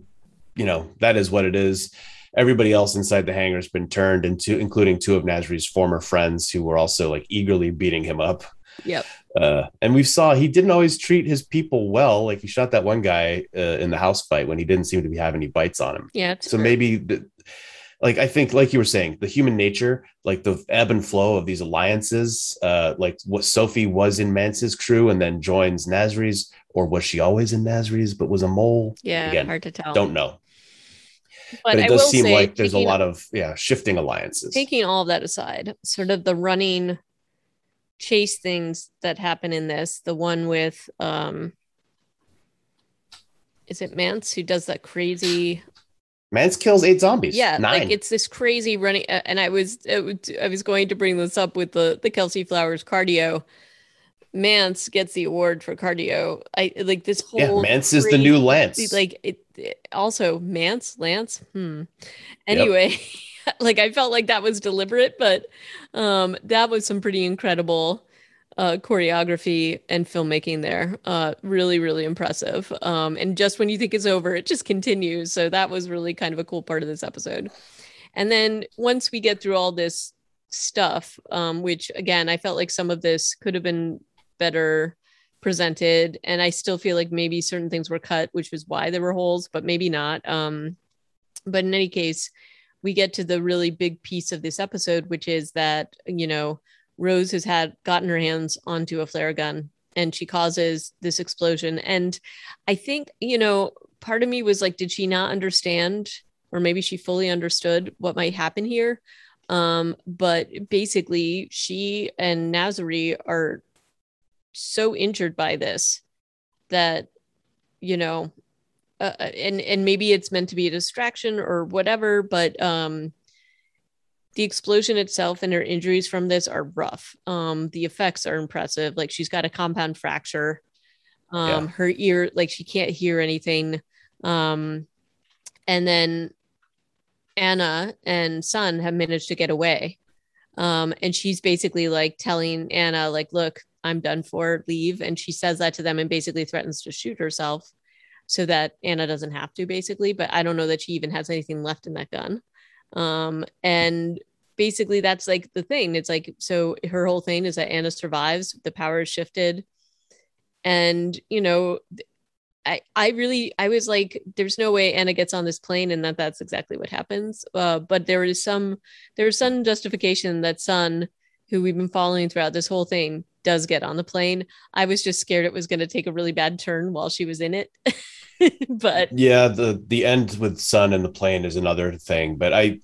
you know that is what it is everybody else inside the hangar has been turned into including two of nasri's former friends who were also like eagerly beating him up yep uh, and we saw he didn't always treat his people well. Like he shot that one guy uh, in the house fight when he didn't seem to be having any bites on him. yeah So true. maybe, the, like I think, like you were saying, the human nature, like the ebb and flow of these alliances, uh, like what Sophie was in Mance's crew and then joins Nasri's, or was she always in Nasri's but was a mole? yeah again, hard to tell Don't know, but, but, I it does will seem say, like there's a lot of yeah shifting alliances. taking all of that aside, sort of the running chase things that happen in this, the one with um is it Mance who does that crazy Mance kills eight zombies. yeah nine. like it's this crazy running uh, and I was I was going to bring this up with the the Kelsey Flowers cardio Mance gets the award for cardio. I like this whole Yeah, Mance is the new Lance. like it, it- also Mance Lance. Hmm. Anyway, [laughs] like I felt like that was deliberate, but um that was some pretty incredible uh choreography and filmmaking there. Uh really really impressive. Um and just when you think it's over, it just continues. So that was really kind of a cool part of this episode. And then once we get through all this stuff, um, which again, I felt like some of this could have been better presented. And I still feel like maybe certain things were cut, which was why there were holes, but maybe not. Um, but in any case, we get to the really big piece of this episode, which is that, you know, Rose has had gotten her hands onto a flare gun and she causes this explosion. And I think, you know, part of me was like, did she not understand? Or maybe she fully understood what might happen here. Um, but basically, she and Nasri are so injured by this that, you know, uh, and and maybe it's meant to be a distraction or whatever, but um, the explosion itself and her injuries from this are rough. Um, the effects are impressive. Like she's got a compound fracture. Um, Yeah. her ear, like she can't hear anything. Um, and then Anna and Sun have managed to get away. Um, and she's basically like telling Anna, like, look, I'm done for, leave. And she says that to them and basically threatens to shoot herself so that Anna doesn't have to, basically. But I don't know that she even has anything left in that gun. Um, and basically that's like the thing. It's like, so her whole thing is that Anna survives, the power is shifted. And, you know, I, I really I was like there's no way Anna gets on this plane and that that's exactly what happens uh, but there is some there's some justification that Sun who we've been following throughout this whole thing does get on the plane. I was just scared it was going to take a really bad turn while she was in it. [laughs] But yeah the the end with sun and the plane is another thing but i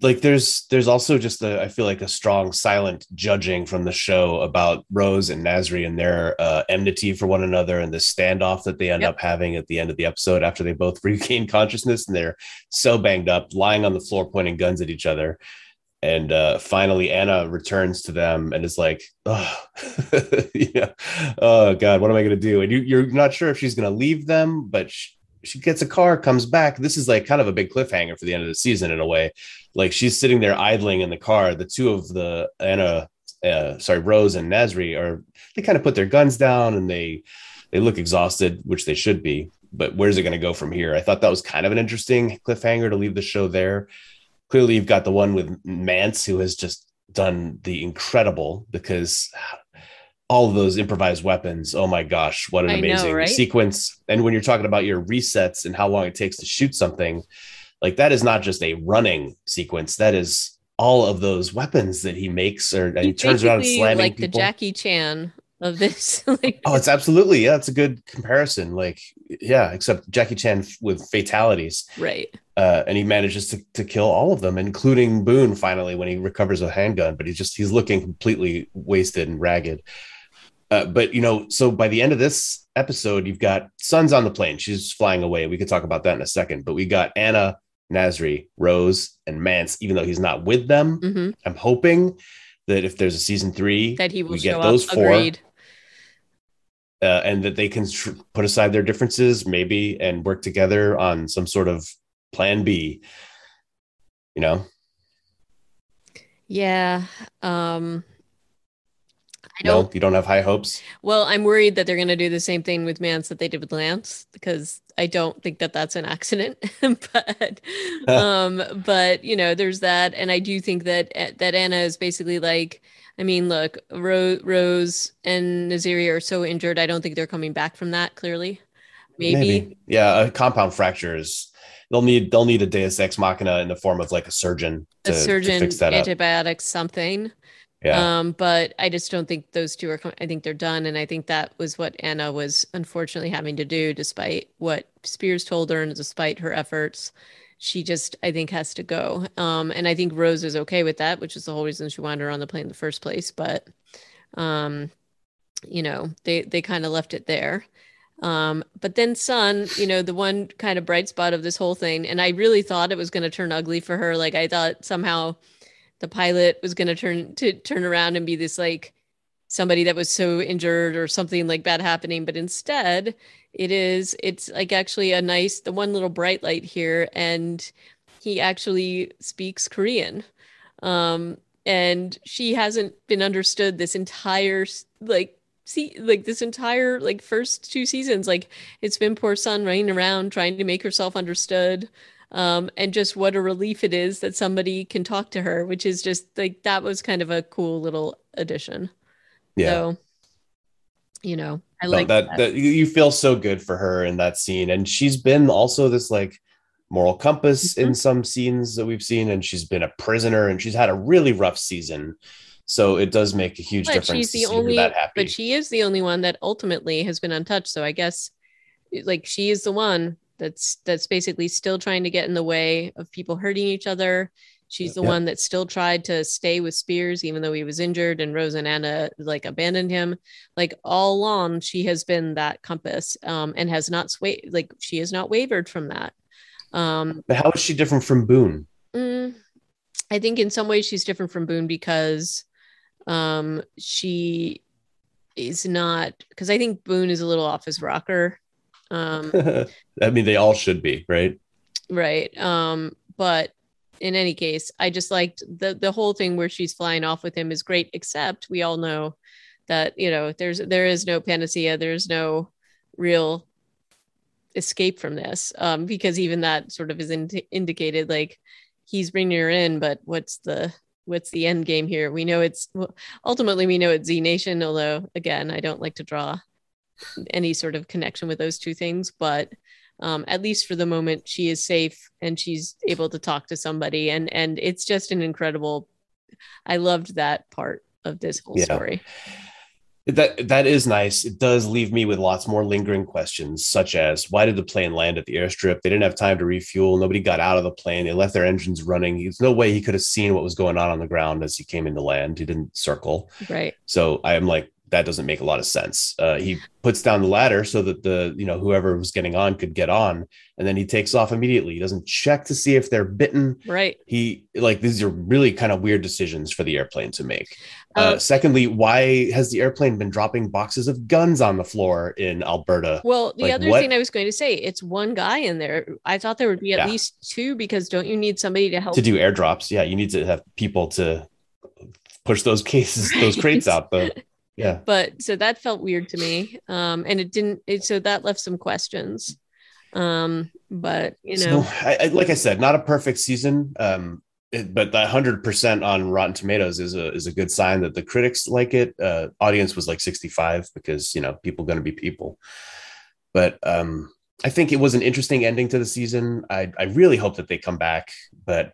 like there's there's also just a i feel like a strong silent judging from the show about rose and nasri and their uh, enmity for one another and the standoff that they end Yep. up having at the end of the episode after they both [laughs] regain consciousness and they're so banged up lying on the floor pointing guns at each other and uh, finally anna returns to them and is like oh [laughs] yeah. Oh god what am i going to do? And you, you're not sure if she's going to leave them but she, she gets a car comes back. This is like kind of a big cliffhanger for the end of the season in a way. Like she's sitting there idling in the car. The two of the anna uh, sorry rose and nasri are they kind of put their guns down and they they look exhausted which they should be. But where's it going to go from here? I thought that was kind of an interesting cliffhanger to leave the show there clearly you've got the one with Mance who has just done the incredible because all of those improvised weapons. Oh my gosh, what an I know, amazing right? sequence. And when you're talking about your resets and how long it takes to shoot something, like that is not just a running sequence. That is all of those weapons that he makes or and he, turns around slamming like the. Jackie Chan of this [laughs] like Oh, it's absolutely yeah. It's a good comparison. Like yeah, except Jackie Chan f- with fatalities, right uh, and he manages to, to kill all of them, including Boone. Finally, when he recovers a handgun, but he's just he's looking completely wasted and ragged. Uh, but you know, so by the end of this episode, you've got Sun's on the plane. She's flying away. We could talk about that in a second. But we got Anna, Nasri, Rose, and Mance. Even though he's not with them, Mhm. I'm hoping that if there's a season three, that he will we get those up four agreed uh, and that they can tr- put aside their differences maybe and work together on some sort of plan B. You know, yeah um I no, don't you don't have high hopes. Well, I'm worried that they're going to do the same thing with Mance that they did with Lance because I don't think that that's an accident. [laughs] but, um, but you know, there's that, and I do think that eh, that Anna is basically like, I mean, look, Rose, Rose and Nasri are so injured. I don't think they're coming back from that. Clearly, maybe. yeah. A compound fracture is they'll need they'll need a Deus ex machina in the form of like a surgeon to, a surgeon, fix that up. antibiotics, something. Yeah, Um, but I just don't think those two are. com- I think they're done, and I think that was what Anna was unfortunately having to do, despite what Spears told her and despite her efforts. She just, I think, has to go. Um, and I think Rose is okay with that, which is the whole reason she wanted her on the plane in the first place. But, um, you know, they they kind of left it there. Um, but then Sun, you know, the one kind of bright spot of this whole thing, and I really thought it was going to turn ugly for her. Like I thought somehow the pilot was going to turn to turn around and be this like somebody that was so injured or something like bad happening, but instead it is it's like actually a nice the one little bright light here and he actually speaks Korean. Um and she hasn't been understood this entire like see like this entire like first two seasons like it's been poor Sun running around trying to make herself understood um, and just what a relief it is that somebody can talk to her, which is just like that was kind of a cool little addition. Yeah. So, you know, I no, like that, that. that. You feel so good for her in that scene, and she's been also this like moral compass mm-hmm. in some scenes that we've seen, and she's been a prisoner, and she's had a really rough season. So it does make a huge but difference. She's the only, but she is the only one that ultimately has been untouched. So I guess, like, she is the one that's that's basically still trying to get in the way of people hurting each other. She's the one that still tried to stay with Spears even though he was injured and Rose and Anna like abandoned him. Like all along, she has been that compass um, and has not swayed. Like she has not wavered from that. Um, but how is she different from Boone? Mm, I think in some ways she's different from Boone because um, she is not because I think Boone is a little off his rocker um, [laughs] I mean, they all should be, right? Right. Um, but in any case, I just liked the the whole thing where she's flying off with him is great. Except we all know that you know there's there is no panacea. There's no real escape from this um, because even that sort of is in- indicated like he's bringing her in, but what's the what's the end game here? We know it's well, ultimately we know it's Z Nation, although again I don't like to draw any sort of connection with those two things, but um, at least for the moment, she is safe and she's able to talk to somebody, and and it's just an incredible. I loved that part of this whole yeah. story. That that is nice. It does leave me with lots more lingering questions, such as why did the plane land at the airstrip? They didn't have time to refuel. Nobody got out of the plane. They left their engines running. There's no way he could have seen what was going on on the ground as he came into land. He didn't circle. Right. So I am like, that doesn't make a lot of sense. Uh, he puts down the ladder so that the you know whoever was getting on could get on, and then he takes off immediately. He doesn't check to see if they're bitten. Right. He like these are really kind of weird decisions for the airplane to make. Uh, uh, secondly, why has the airplane been dropping boxes of guns on the floor in Alberta? Well, the like, other what? thing I was going to say, it's one guy in there. I thought there would be at yeah. least two because don't you need somebody to help to do airdrops? Yeah, you need to have people to push those cases, right. those crates out the [laughs] yeah. But so that felt weird to me um and it didn't it, so that left some questions. Um but you know. So, I, I, like i said not a perfect season um it, but that 100% on rotten tomatoes is a is a good sign that the critics like it. Uh audience was like 65 because you know people going to be people. But um i think it was an interesting ending to the season. I i really hope that they come back but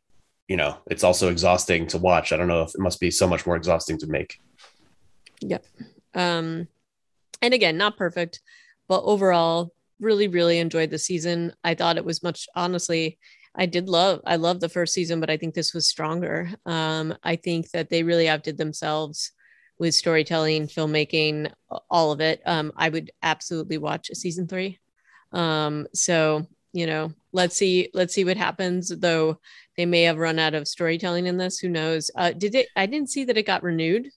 you know it's also exhausting to watch. I don't know if it must be so much more exhausting to make Yep. Um, and again, not perfect, but overall, really, really enjoyed the season. I thought it was much, honestly, I did love, I love the first season, but I think this was stronger. Um, I think that they really outdid themselves with storytelling, filmmaking, all of it. Um, I would absolutely watch a season three. Um, so, you know, let's see, let's see what happens though. They may have run out of storytelling in this. Who knows? Uh, did it, I didn't see that it got renewed.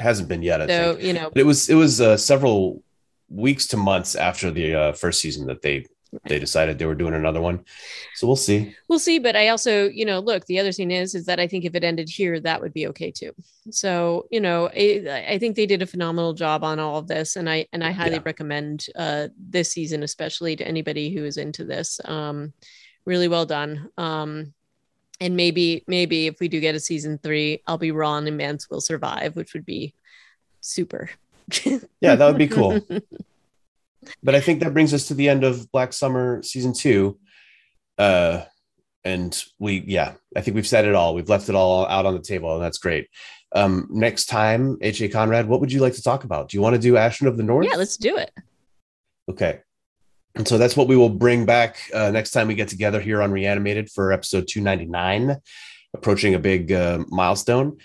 Hasn't been yet. I so think. you know, but it was it was uh, several weeks to months after the uh, first season that they they decided they were doing another one. So we'll see. We'll see. But I also, you know, look, the other thing is, is that I think if it ended here, that would be okay too. So, you know, I, I think they did a phenomenal job on all of this. And I, and I highly yeah. recommend uh, this season, especially to anybody who is into this. Um, really well done. Um, and maybe maybe if we do get a season three, I'll be Ron and Mance will survive, which would be super. [laughs] yeah, that would be cool. [laughs] but I think that brings us to the end of Black Summer season two. Uh, and we, yeah, I think we've said it all. We've left it all out on the table, and that's great. Um, next time, H.A. Conrad, what would you like to talk about? Do you want to do Ashin of the North? Yeah, let's do it. Okay. And so that's what we will bring back uh, next time we get together here on Reanimated for episode 299, approaching a big uh, milestone.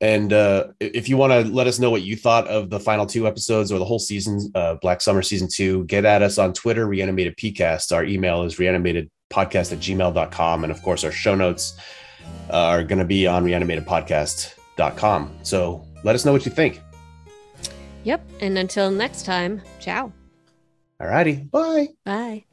And uh, if you want to let us know what you thought of the final two episodes or the whole season, uh, Black Summer season two, get at us on Twitter, Reanimated PCast. Our email is reanimatedpodcast at gmail.com. And of course, our show notes uh, are going to be on reanimatedpodcast.com. So let us know what you think. Yep. And until next time, ciao. Alrighty, bye. Bye.